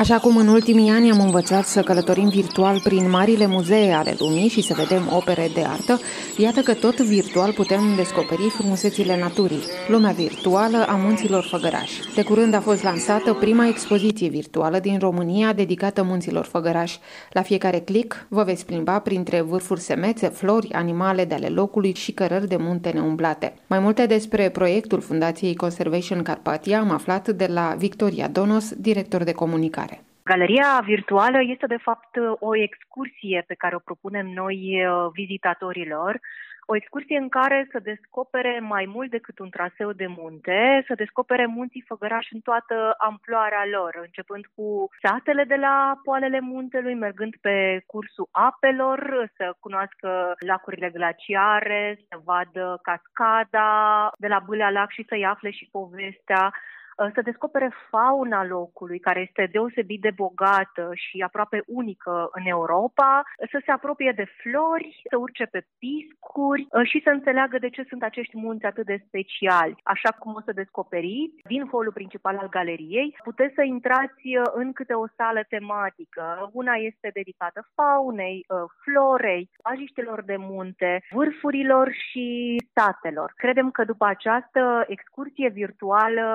Așa cum în ultimii ani am învățat să călătorim virtual prin marile muzee ale lumii și să vedem opere de artă, iată că tot virtual putem descoperi frumusețile naturii, lumea virtuală a munților Făgăraș. De curând a fost lansată prima expoziție virtuală din România dedicată munților Făgăraș. La fiecare click vă veți plimba printre vârfuri semețe, flori, animale de ale locului și cărări de munte neumblate. Mai multe despre proiectul Fundației Conservation Carpatia am aflat de la Victoria Donos, director de comunicare. Galeria virtuală este de fapt o excursie pe care o propunem noi uh, vizitatorilor, o excursie în care să descopere mai mult decât un traseu de munte, să descopere munții Făgăraș în toată amploarea lor, începând cu satele de la poalele muntelui, mergând pe cursul apelor, să cunoască lacurile glaciare, să vadă cascada de la Bâlea Lac și să-i afle și povestea Uh, să descopere fauna locului, care este deosebit de bogată și aproape unică în Europa, să se apropie de flori, să urce pe piscuri uh, și să înțeleagă de ce sunt acești munți atât de speciali. Așa cum o să descoperiți din holul principal al galeriei, puteți să intrați uh, în câte o sală tematică. Una este dedicată faunei, florei, pajiștelor de munte, vârfurilor și statelor. Credem că după această excursie virtuală,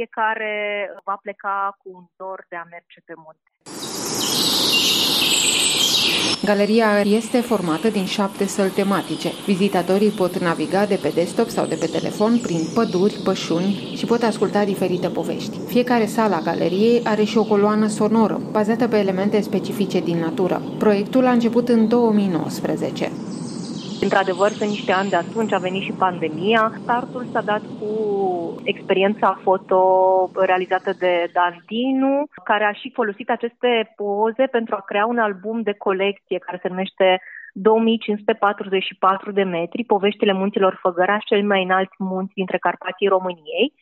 fiecare va pleca cu un dor de a merge pe munte. Galeria este formată din șapte săli tematice. Vizitatorii pot naviga de pe desktop sau de pe telefon prin păduri, pășuni și pot asculta diferite povești. Fiecare sală a galeriei are și o coloană sonoră, bazată pe elemente specifice din natură. Proiectul a început în 2019. Într-adevăr, sunt niște ani de atunci, a venit și pandemia. Startul s-a dat cu experiența foto realizată de Dan Dinu, care a și folosit aceste poze pentru a crea un album de colecție care se numește 2544 de metri, poveștile munților Făgăraș, cel mai înalți munți dintre Carpații României.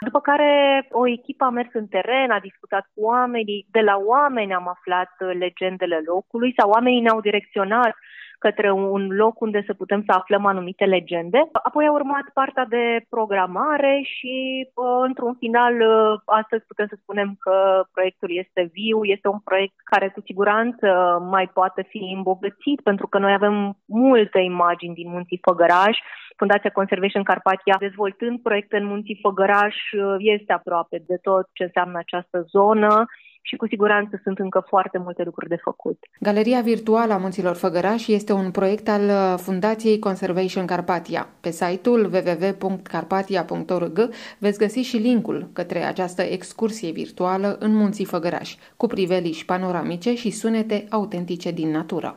După care o echipă a mers în teren, a discutat cu oamenii, de la oameni am aflat legendele locului sau oamenii ne-au direcționat către un loc unde să putem să aflăm anumite legende. Apoi a urmat partea de programare și, într-un final, astăzi putem să spunem că proiectul este viu, este un proiect care cu siguranță mai poate fi îmbogățit, pentru că noi avem multe imagini din Munții Făgăraș, Fundația Conservation Carpatia, dezvoltând proiecte în Munții Făgăraș, este aproape de tot ce înseamnă această zonă și cu siguranță sunt încă foarte multe lucruri de făcut. Galeria virtuală a Munților Făgăraș este un proiect al uh, Fundației Conservation Carpatia. Pe site-ul www.carpatia.org veți găsi și linkul către această excursie virtuală în Munții Făgăraș, cu priveliști panoramice și sunete autentice din natură.